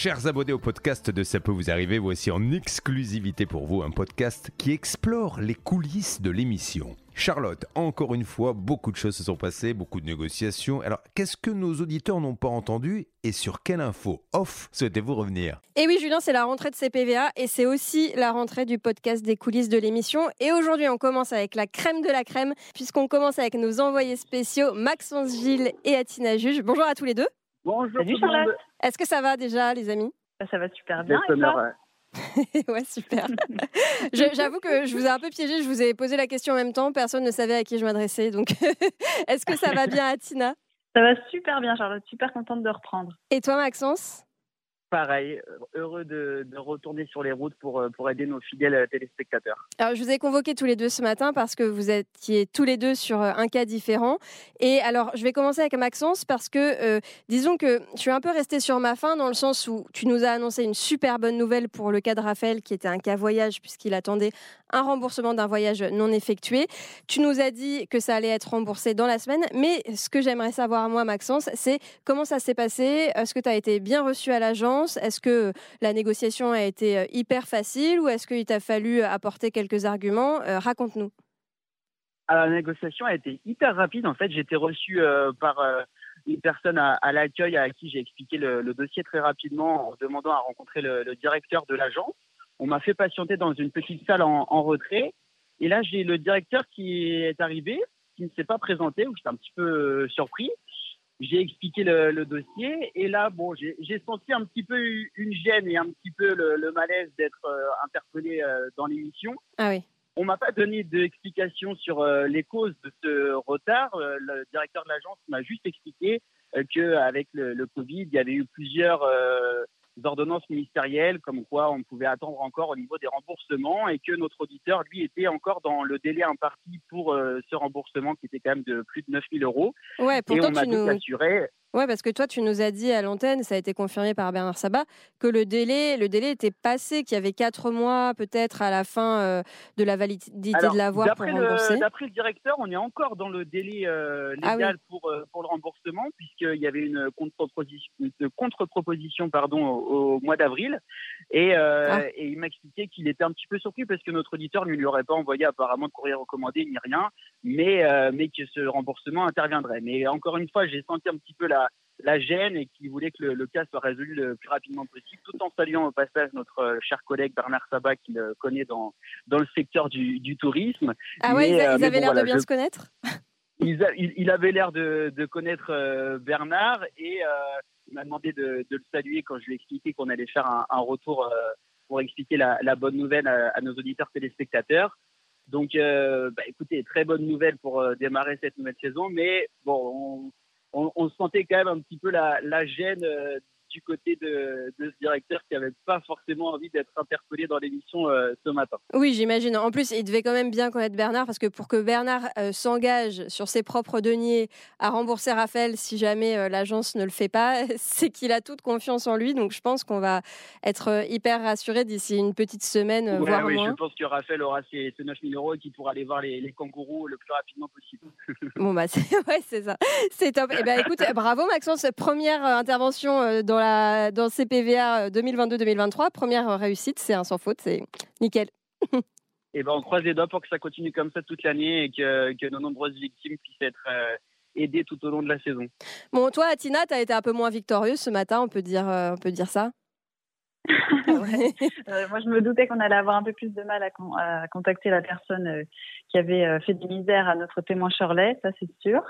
Chers abonnés au podcast de Ça peut vous arriver, voici en exclusivité pour vous un podcast qui explore les coulisses de l'émission. Charlotte, encore une fois, beaucoup de choses se sont passées, beaucoup de négociations. Alors, qu'est-ce que nos auditeurs n'ont pas entendu et sur quelle info off souhaitez-vous revenir? Et oui, Julien, c'est la rentrée de CPVA et c'est aussi la rentrée du podcast des coulisses de l'émission. Et aujourd'hui, on commence avec la crème de la crème, puisqu'on commence avec nos envoyés spéciaux Maxence Gilles et Atina Juge. Bonjour à tous les deux. Bonjour. Salut Charlotte. Est-ce que ça va déjà, les amis? Ça va super bien. Et toi? ouais, super. J'avoue que je vous ai un peu piégé, je vous ai posé la question en même temps, personne ne savait à qui je m'adressais. Donc, est-ce que ça va bien, Atina? Ça va super bien, Charlotte, super contente de reprendre. Et toi, Maxence? Pareil, euh, heureux de, retourner sur les routes pour, euh, pour aider nos fidèles euh, téléspectateurs. Alors, je vous ai convoqués tous les deux ce matin parce que vous étiez tous les deux sur un cas différent. Et alors, je vais commencer avec Maxence parce que, disons que je suis un peu restée sur ma faim dans le sens où tu nous as annoncé une super bonne nouvelle pour le cas de Raphaël qui était un cas voyage puisqu'il attendait un remboursement d'un voyage non effectué. Tu nous as dit que ça allait être remboursé dans la semaine. Mais ce que j'aimerais savoir, moi, Maxence, c'est comment ça s'est passé? Est-ce que tu as été bien reçu à l'agence? Est-ce que la négociation a été euh, hyper facile ou est-ce qu'il t'a fallu apporter quelques arguments? Euh, Raconte-nous. Ah, la négociation a été hyper rapide. En fait, j'ai été reçu euh, par une personne à, l'accueil à qui j'ai expliqué le, dossier très rapidement en demandant à rencontrer le, directeur de l'agence. On m'a fait patienter dans une petite salle en, en retrait. Et là, j'ai le directeur qui est arrivé, qui ne s'est pas présenté, où j'étais un petit peu surpris j'ai expliqué le, dossier et là, bon, j'ai senti un petit peu une gêne et un petit peu le, malaise d'être euh, interpellé euh, dans l'émission. Ah oui. On m'a pas donné d'explication sur euh, les causes de ce retard. le directeur de l'agence m'a juste expliqué qu'avec le, le, Covid, il y avait eu plusieurs ordonnances ministérielles, comme quoi on pouvait attendre encore au niveau des remboursements et que notre auditeur, lui, était encore dans le délai imparti pour euh, ce remboursement qui était quand même de plus de 9 000 euros. Ouais, pourtant, et on m'a nous... assuré oui, parce que toi, tu nous as dit à l'antenne, ça a été confirmé par Bernard Sabat, que le délai, le délai était passé, qu'il y avait quatre mois peut-être à la fin euh, de la validité de l'avoir pour rembourser. D'après le directeur, on est encore dans le délai euh, ah légal pour, euh, pour le remboursement, puisqu'il y avait une contre-proposition, contre pardon, au, mois d'avril. Et, ah. et, il m'a expliqué qu'il était un petit peu surpris parce que notre auditeur ne lui aurait pas envoyé apparemment de courrier recommandé ni rien, mais, mais que ce remboursement interviendrait. Mais encore une fois, j'ai senti un petit peu la la, gêne et qui voulait que le, cas soit résolu le plus rapidement possible, tout en saluant au passage notre euh, cher collègue Bernard Sabat qui le connaît dans, dans le secteur du, tourisme. Ah ouais, ils, euh, avaient l'air de bien se connaître il, avait l'air de, connaître euh, Bernard et il m'a demandé de, le saluer quand je lui ai expliqué qu'on allait faire un, retour pour expliquer la, bonne nouvelle à, nos auditeurs téléspectateurs. Donc, bah, écoutez, très bonne nouvelle pour démarrer cette nouvelle saison, mais bon, on, on, on, sentait quand même un petit peu la, la gêne euh, du côté de, ce directeur qui n'avait pas forcément envie d'être interpellé dans l'émission euh, ce matin. Oui, j'imagine. En plus, il devait quand même bien connaître Bernard parce que pour que Bernard euh, s'engage sur ses propres deniers à rembourser Raphaël si jamais euh, l'agence ne le fait pas, c'est qu'il a toute confiance en lui. Donc je pense qu'on va être hyper rassuré d'ici une petite semaine, ouais, voire oui, moins. Je pense que Raphaël aura ses, 9 000 euros et qu'il pourra aller voir les, les, kangourous le plus rapidement possible. bon, bah, c'est ouais, ça. C'est top. Eh ben, écoute, bravo Maxence, première intervention dans dans, dans CPVA 2022-2023. Euh, Première réussite, c'est un sans faute, c'est nickel. et ben, on croise les doigts pour que ça continue comme ça toute l'année et que, que, nos nombreuses victimes puissent être euh, aidées tout au long de la saison. Bon, toi, Tina, tu as été un peu moins victorieuse ce matin, on peut dire, euh, on peut dire ça? euh, moi, je me doutais qu'on allait avoir un peu plus de mal à, contacter la personne euh, qui avait euh, fait des misères à notre témoin Shirley, ça c'est sûr.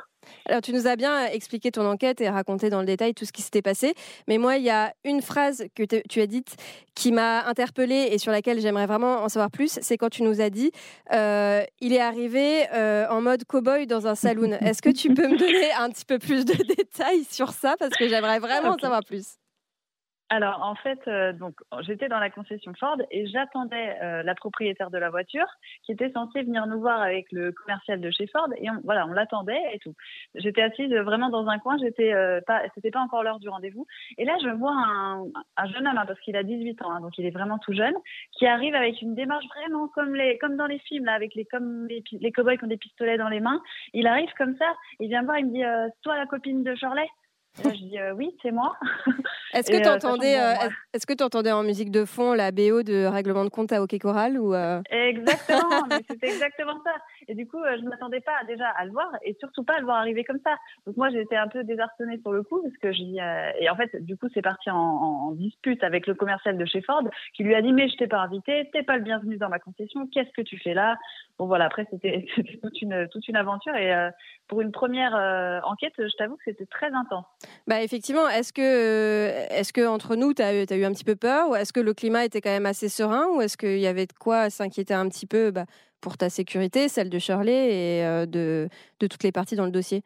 Alors, tu nous as bien expliqué ton enquête et raconté dans le détail tout ce qui s'était passé. Mais moi, il y a une phrase que tu as dite qui m'a interpellée et sur laquelle j'aimerais vraiment en savoir plus. C'est quand tu nous as dit il est arrivé en mode cow-boy dans un saloon. Est-ce que tu peux me donner un petit peu plus de détails sur ça? Parce que j'aimerais vraiment en savoir plus. Alors en fait, euh, donc j'étais dans la concession Ford et j'attendais euh, la propriétaire de la voiture qui était censée venir nous voir avec le commercial de chez Ford et on, voilà, on l'attendait et tout. J'étais assise vraiment dans un coin, j'étais euh, pas, c'était pas encore l'heure du rendez-vous et là je vois un, un jeune homme hein, parce qu'il a 18 ans, hein, donc il est vraiment tout jeune, qui arrive avec une démarche vraiment comme les, comme dans les films là, avec les comme les, les cowboys qui ont des pistolets dans les mains. Il arrive comme ça, il vient me voir, il me dit, toi la copine de Shirley? Je dis oui, c'est moi. Est-ce que tu entendais, est-ce que tu entendais en musique de fond la BO de Règlement de compte à Hockey Choral ou Exactement, c'était exactement ça. Et du coup, je ne m'attendais pas déjà à le voir et surtout pas à le voir arriver comme ça. Donc moi, j'étais un peu désarçonnée sur le coup parce que je et en fait, du coup, c'est parti en, en, dispute avec le commercial de chez Ford qui lui a dit mais je t'ai pas invité, t'es pas le bienvenu dans ma concession, qu'est-ce que tu fais là? Bon voilà, après c'était toute une toute une aventure et pour une première enquête, je t'avoue que c'était très intense. Bah effectivement, est-ce que est-ce que entre nous, tu as, as, eu un petit peu peur ou est-ce que le climat était quand même assez serein ou est-ce qu'il y avait de quoi s'inquiéter un petit peu bah, pour ta sécurité, celle de Shirley et de, de toutes les parties dans le dossier?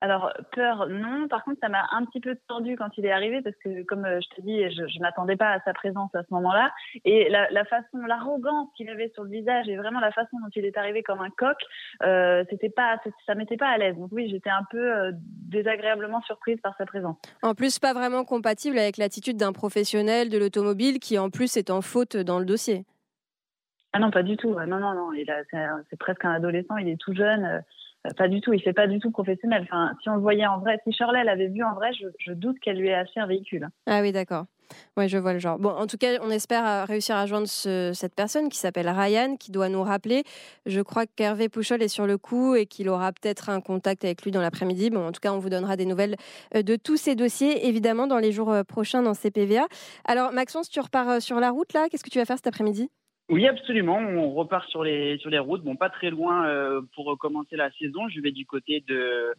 Alors, peur, non. Par contre, ça m'a un petit peu tendu quand il est arrivé parce que, comme euh, je te dis, je ne m'attendais pas à sa présence à ce moment-là. Et la, la façon, l'arrogance qu'il avait sur le visage et vraiment la façon dont il est arrivé comme un coq, euh, c'était pas, ça m'était pas à l'aise. Donc oui, j'étais un peu euh, désagréablement surprise par sa présence. En plus, pas vraiment compatible avec l'attitude d'un professionnel de l'automobile qui, en plus, est en faute dans le dossier. Ah non, pas du tout. Non, non, non. C'est presque un adolescent. Il est tout jeune. Euh, pas du tout, il fait pas du tout professionnel. Enfin, si on le voyait en vrai, si Shirley l'avait vu en vrai, je, doute qu'elle lui ait acheté un véhicule. Ah oui, d'accord. Oui, je vois le genre. Bon, en tout cas, on espère euh, réussir à joindre cette personne qui s'appelle Ryan, qui doit nous rappeler. Je crois qu'Hervé Pouchol est sur le coup et qu'il aura peut-être un contact avec lui dans l'après-midi. Bon, en tout cas, on vous donnera des nouvelles euh, de tous ces dossiers, évidemment, dans les jours prochains dans CPVA. Alors, Maxence, tu repars sur la route là? Qu'est-ce que tu vas faire cet après-midi? Oui, absolument. On repart sur les sur les routes. Bon, pas très loin euh, pour commencer la saison. Je vais du côté de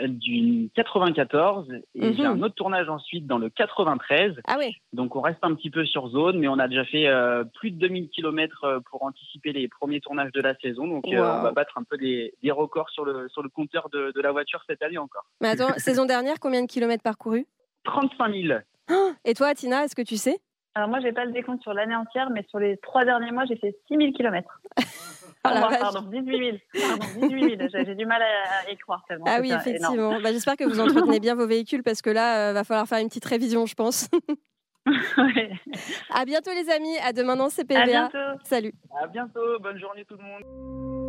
du 94 et j'ai mhm. un autre tournage ensuite dans le 93. Ah oui. Donc on reste un petit peu sur zone, mais on a déjà fait euh, plus de 2000 km euh, pour anticiper les premiers tournages de la saison. Donc on va battre un peu des, des, records sur le sur le compteur de, de la voiture cette année encore. Mais attends, saison dernière, combien de kilomètres parcourus? 35 000. et toi, Tina, est-ce que tu sais? Alors moi, j'ai pas le décompte sur l'année entière, mais sur les trois derniers mois, j'ai fait 6000 km. pardon, pardon, 18 000. Pardon, 18 000. J'ai du mal à y croire tellement. Ah oui, effectivement. Bah, J'espère que vous entretenez bien vos véhicules parce que là, il euh, va falloir faire une petite révision, je pense. ouais. À bientôt les amis, à demain dans CPVA. À bientôt. Salut. À bientôt, bonne journée tout le monde.